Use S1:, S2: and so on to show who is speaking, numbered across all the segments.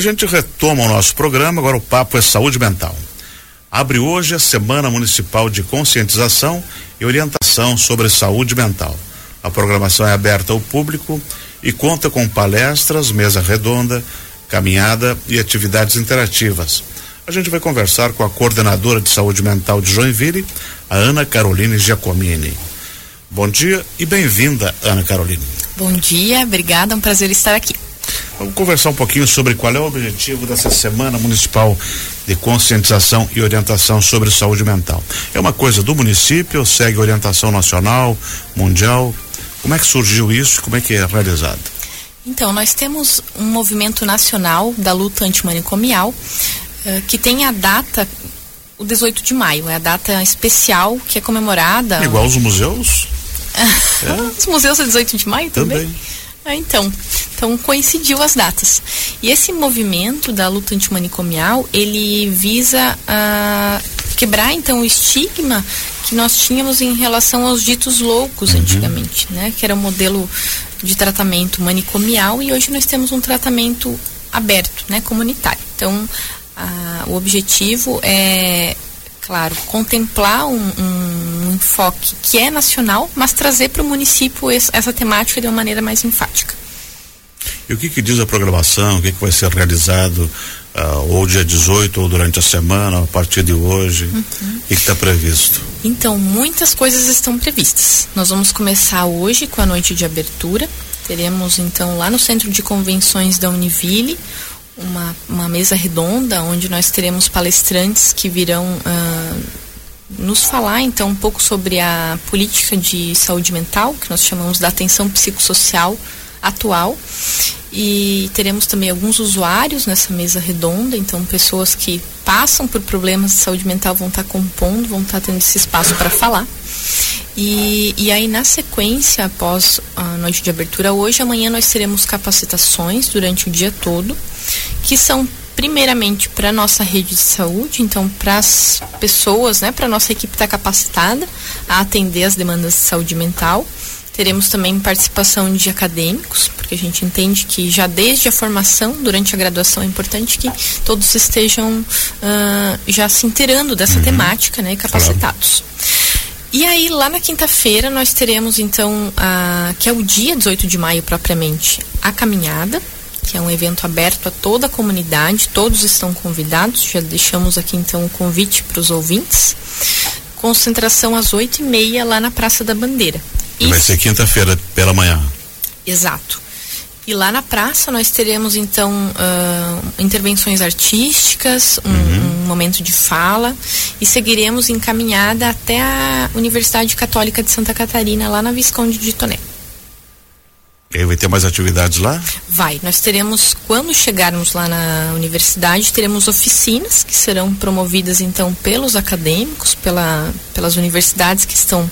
S1: a gente retoma o nosso programa, agora o papo é saúde mental. Abre hoje a Semana Municipal de Conscientização e Orientação sobre Saúde Mental. A programação é aberta ao público e conta com palestras, mesa redonda, caminhada e atividades interativas. A gente vai conversar com a coordenadora de saúde mental de Joinville, a Ana Caroline Giacomini. Bom dia e bem-vinda, Ana Caroline.
S2: Bom dia, obrigada, é um prazer estar aqui.
S1: Vamos conversar um pouquinho sobre qual é o objetivo dessa Semana Municipal de Conscientização e Orientação sobre Saúde Mental. É uma coisa do município, segue orientação nacional, mundial? Como é que surgiu isso? Como é que é realizado?
S2: Então, nós temos um movimento nacional da luta antimanicomial uh, que tem a data o 18 de maio, é a data especial que é comemorada.
S1: Igual os museus?
S2: é. Os museus é 18 de maio também? Também. Ah, então, então coincidiu as datas. E esse movimento da luta antimanicomial, ele visa uh, quebrar então o estigma que nós tínhamos em relação aos ditos loucos uhum. antigamente, né? Que era o um modelo de tratamento manicomial e hoje nós temos um tratamento aberto, né, comunitário. Então, uh, o objetivo é claro, contemplar um, um, enfoque que é nacional, mas trazer para o município essa temática de uma maneira mais enfática.
S1: E o que, que diz a programação? O que, que vai ser realizado uh, ou dia 18 ou durante a semana, a partir de hoje? Uhum. O que está previsto?
S2: Então, muitas coisas estão previstas. Nós vamos começar hoje com a noite de abertura. Teremos então lá no Centro de Convenções da Univille uma, uma mesa redonda onde nós teremos palestrantes que virão uh, nos falar então um pouco sobre a política de saúde mental, que nós chamamos da atenção psicossocial atual. E teremos também alguns usuários nessa mesa redonda, então pessoas que passam por problemas de saúde mental vão estar compondo, vão estar tendo esse espaço para falar. E, e aí, na sequência, após a noite de abertura hoje, amanhã nós teremos capacitações durante o dia todo que são primeiramente para a nossa rede de saúde, então para as pessoas, né, para nossa equipe estar tá capacitada a atender as demandas de saúde mental. Teremos também participação de acadêmicos, porque a gente entende que já desde a formação, durante a graduação, é importante que todos estejam uh, já se inteirando dessa uhum. temática né, e capacitados. Claro. E aí, lá na quinta-feira, nós teremos, então, a, que é o dia 18 de maio propriamente, a caminhada, que é um evento aberto a toda a comunidade, todos estão convidados, já deixamos aqui então o convite para os ouvintes. Concentração às oito e meia lá na Praça da Bandeira.
S1: E Vai ser quinta-feira pela manhã.
S2: Exato. E lá na praça nós teremos então uh, intervenções artísticas, um, uhum. um, momento de fala e seguiremos encaminhada até a Universidade Católica de Santa Catarina, lá na Visconde de Toné.
S1: E vai ter mais atividades lá?
S2: Vai. Nós teremos, quando chegarmos lá na universidade, teremos oficinas que serão promovidas então pelos acadêmicos, pela, pelas universidades que estão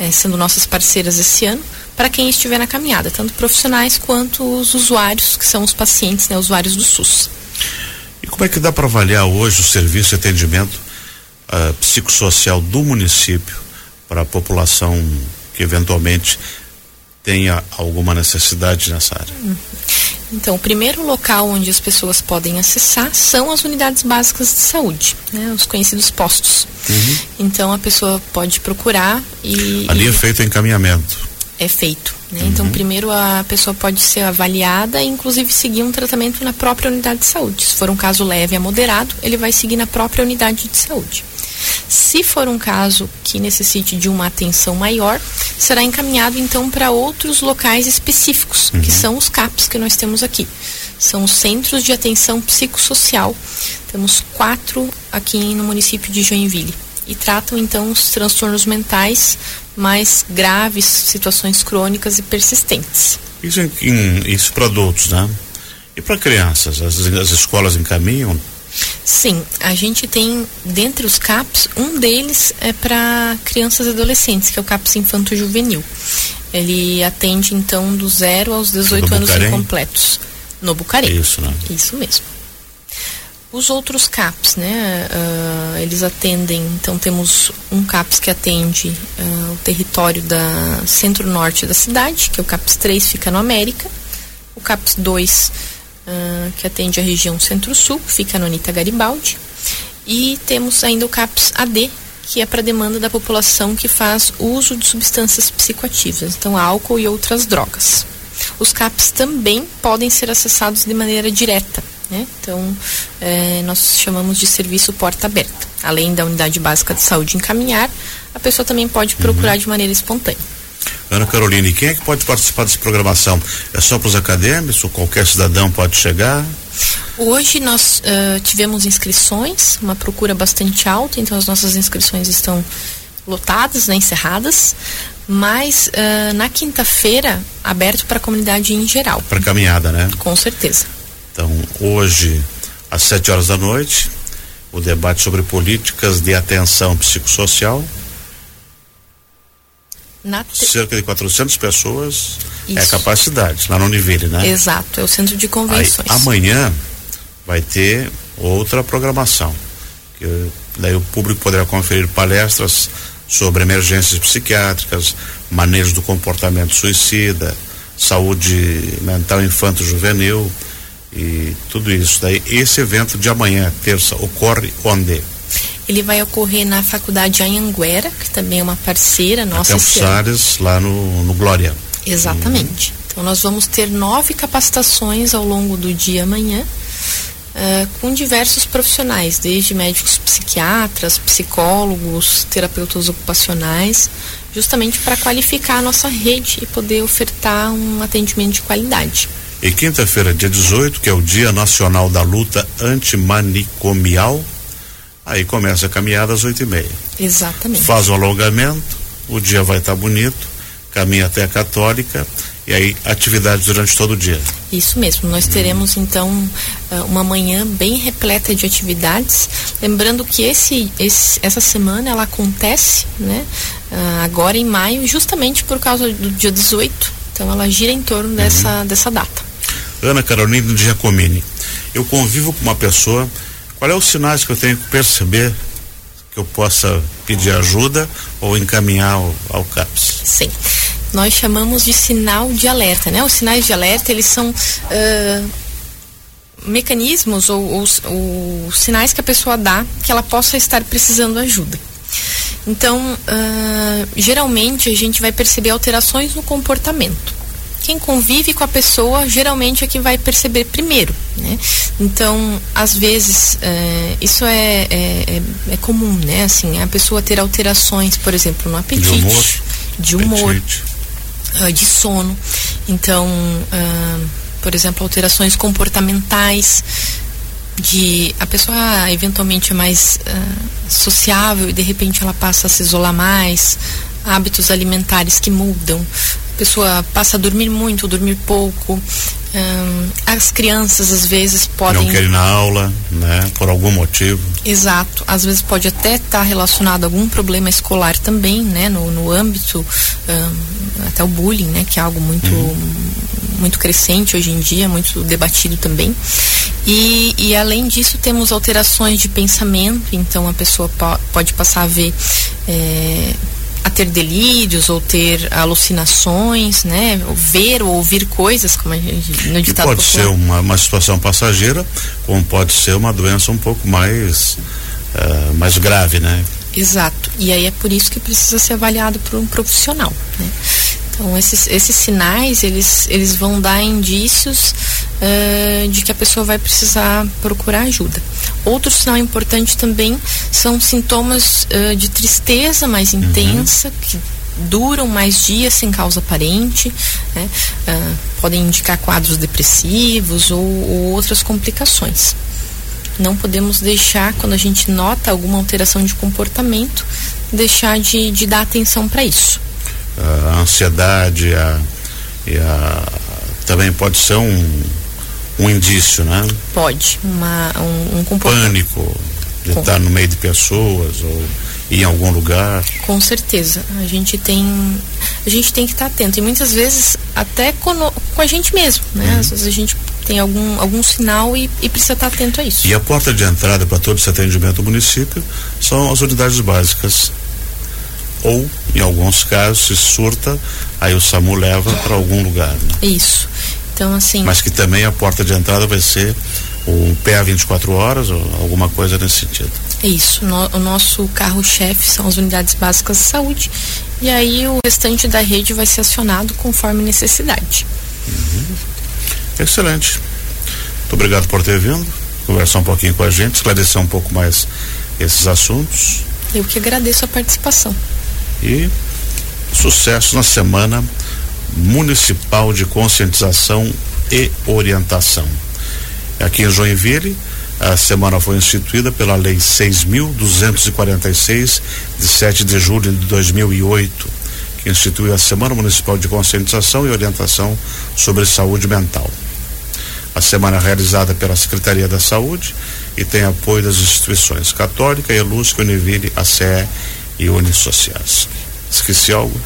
S2: é, sendo nossas parceiras esse ano, para quem estiver na caminhada, tanto profissionais quanto os usuários, que são os pacientes, né, usuários do SUS.
S1: E como é que dá para avaliar hoje o serviço de atendimento uh, psicossocial do município para a população que eventualmente tenha alguma necessidade nessa área?
S2: Então, o primeiro local onde as pessoas podem acessar são as unidades básicas de saúde, né, os conhecidos postos. Uhum. Então, a pessoa pode procurar e.
S1: Ali é feito encaminhamento.
S2: É feito. Né? Então, uhum. Então, primeiro a pessoa pode ser avaliada e, inclusive, seguir um tratamento na própria unidade de saúde. Se for um caso leve a moderado, ele vai seguir na própria unidade de saúde. Se for um caso que necessite de uma atenção maior, será encaminhado então para outros locais específicos, uhum. que são os CAPs que nós temos aqui. São os Centros de Atenção Psicossocial. Temos quatro aqui no município de Joinville. E tratam então os transtornos mentais mais graves, situações crônicas e persistentes.
S1: Isso, em, isso para adultos, né? E para crianças? As, as escolas encaminham
S2: Sim, a gente tem dentre os CAPs, um deles é para crianças e adolescentes, que é o CAPS Infanto Juvenil. Ele atende então do zero aos 18 anos Bucarém? incompletos. No Bucarém.
S1: Isso, né?
S2: Isso mesmo. Os outros CAPs, né? Uh, eles atendem, então temos um CAPS que atende uh, o território da centro-norte da cidade, que é o CAPS 3, fica no América. O CAPS 2 uh, que atende a região Centro-Sul, fica no Anita Garibaldi. E temos ainda o CAPS AD, que é para demanda da população que faz uso de substâncias psicoativas, então álcool e outras drogas. Os CAPs também podem ser acessados de maneira direta, né? então é, nós chamamos de serviço porta aberta. Além da unidade básica de saúde encaminhar, a pessoa também pode procurar uhum. de maneira espontânea.
S1: Ana Carolina, quem é que pode participar dessa programação? É só para os acadêmicos ou qualquer cidadão pode chegar?
S2: Hoje nós uh, tivemos inscrições, uma procura bastante alta, então as nossas inscrições estão lotadas, né, encerradas, mas uh, na quinta-feira aberto para a comunidade em geral.
S1: Para caminhada, né?
S2: Com certeza.
S1: Então hoje às sete horas da noite o debate sobre políticas de atenção psicossocial te... Cerca de 400 pessoas Isso. é a capacidade, lá no Univille, né?
S2: Exato, é o centro de convenções.
S1: Aí, amanhã vai ter outra programação. Que daí o público poderá conferir palestras sobre emergências psiquiátricas, maneiras do comportamento suicida, saúde mental infanto-juvenil e tudo isso. Daí esse evento de amanhã, terça, ocorre onde?
S2: Ele vai ocorrer na Faculdade Anhanguera, que também é uma parceira nossa.
S1: Campos Salles, lá no, no Glória.
S2: Exatamente. Uhum. Então nós vamos ter nove capacitações ao longo do dia amanhã. Uh, com diversos profissionais, desde médicos psiquiatras, psicólogos, terapeutas ocupacionais, justamente para qualificar a nossa rede e poder ofertar um atendimento de qualidade.
S1: E quinta-feira, dia 18, que é o Dia Nacional da Luta Antimanicomial, Aí começa a caminhada às oito e meia.
S2: Exatamente.
S1: Faz o alongamento, o dia vai estar tá bonito, caminha até a Católica e aí atividades durante todo o dia.
S2: Isso mesmo, nós teremos então eh, uma manhã bem repleta de atividades. Lembrando que esse, esse essa semana ela acontece, né? Uh, agora em maio, justamente por causa do dia 18. Então ela gira em torno dessa, uhum. dessa data.
S1: Ana Carolina Giacomini, eu convivo com uma pessoa qual é os sinais que eu tenho que perceber que eu possa pedir ajuda ou encaminhar ao, ao CAPS?
S2: Sim. Nós chamamos de sinal de alerta, né? Os sinais de alerta, eles são uh, mecanismos ou, ou, sinais que a pessoa dá que ela possa estar precisando ajuda. Então, uh, geralmente a gente vai perceber alterações no comportamento quem convive com a pessoa geralmente é que vai perceber primeiro, né? Então, às vezes, é, isso é, é, é, é, comum, né? Assim, a pessoa ter alterações, por exemplo, no apetite, de humor, de, humor, uh, de sono. Então, uh, por exemplo, alterações comportamentais, de a pessoa eventualmente é mais sociável e de repente ela passa a se isolar mais, hábitos alimentares que mudam, pessoa passa a dormir muito, dormir pouco. as crianças às vezes podem.
S1: Não querem ir na aula, né? Por algum motivo.
S2: Exato. Às vezes pode até estar tá relacionado a algum problema escolar também, né? No, no âmbito, até o bullying, né? Que é algo muito. Uhum. Muito crescente hoje em dia, muito debatido também. E, e além disso, temos alterações de pensamento, então a pessoa po pode passar a ver é, ter delírios ou ter alucinações, né? Ou ver ou ouvir coisas, como a gente, no ditado
S1: que pode popular. ser uma, uma situação passageira, como pode ser uma doença um pouco mais uh, mais grave, né?
S2: Exato. E aí é por isso que precisa ser avaliado por um profissional, né? Então esses, esses sinais eles, eles vão dar indícios uh, de que a pessoa vai precisar procurar ajuda. Outro sinal importante também são sintomas uh, de tristeza mais uhum. intensa uhum. que duram mais dias sem causa aparente, né? uh, podem indicar quadros depressivos ou, ou outras complicações não podemos deixar, quando a gente nota alguma alteração de comportamento, deixar de, de dar atenção para isso
S1: a ansiedade a, e a, também pode ser um, um indício, né?
S2: Pode, uma, um, um
S1: comportamento. Pânico de Com... estar no meio de pessoas ou em algum lugar.
S2: Com certeza, a gente tem a gente tem que estar atento e muitas vezes até com, com a gente mesmo, né? Uhum. Às vezes a gente tem algum, algum sinal e, e, precisa estar atento a isso.
S1: E a porta de entrada para todo esse atendimento do município são as unidades básicas ou, em alguns casos, se surta, aí o SAMU leva para algum lugar. Né?
S2: Isso. Então, assim.
S1: Mas que também a porta de entrada vai ser o PA 24 horas ou alguma coisa nesse sentido.
S2: É isso. No, o nosso carro-chefe são as unidades básicas de saúde. E aí o restante da rede vai ser acionado conforme necessidade.
S1: Uhum. Excelente. Muito obrigado por ter vindo, conversar um pouquinho com a gente, esclarecer um pouco mais esses assuntos.
S2: Eu que agradeço a participação.
S1: E sucesso na semana municipal de conscientização e orientação. Aqui em Joinville, a semana foi instituída pela Lei 6.246, de 7 de julho de 2008, que instituiu a Semana Municipal de Conscientização e Orientação sobre Saúde Mental. A semana é realizada pela Secretaria da Saúde e tem apoio das instituições Católica, Elusca, Univille, ACE e Unisociais. Esqueci algo?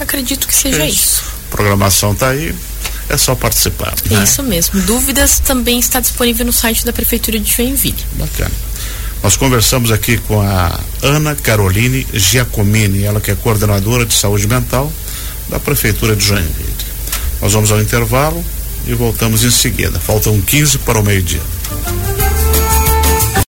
S2: Acredito que seja isso. isso.
S1: A programação está aí, é só participar.
S2: Né? Isso mesmo. Dúvidas também está disponível no site da Prefeitura de Joinville.
S1: Bacana. Nós conversamos aqui com a Ana Caroline Giacomini, ela que é coordenadora de saúde mental da Prefeitura de Joinville. Nós vamos ao intervalo e voltamos em seguida. Faltam 15 para o meio-dia.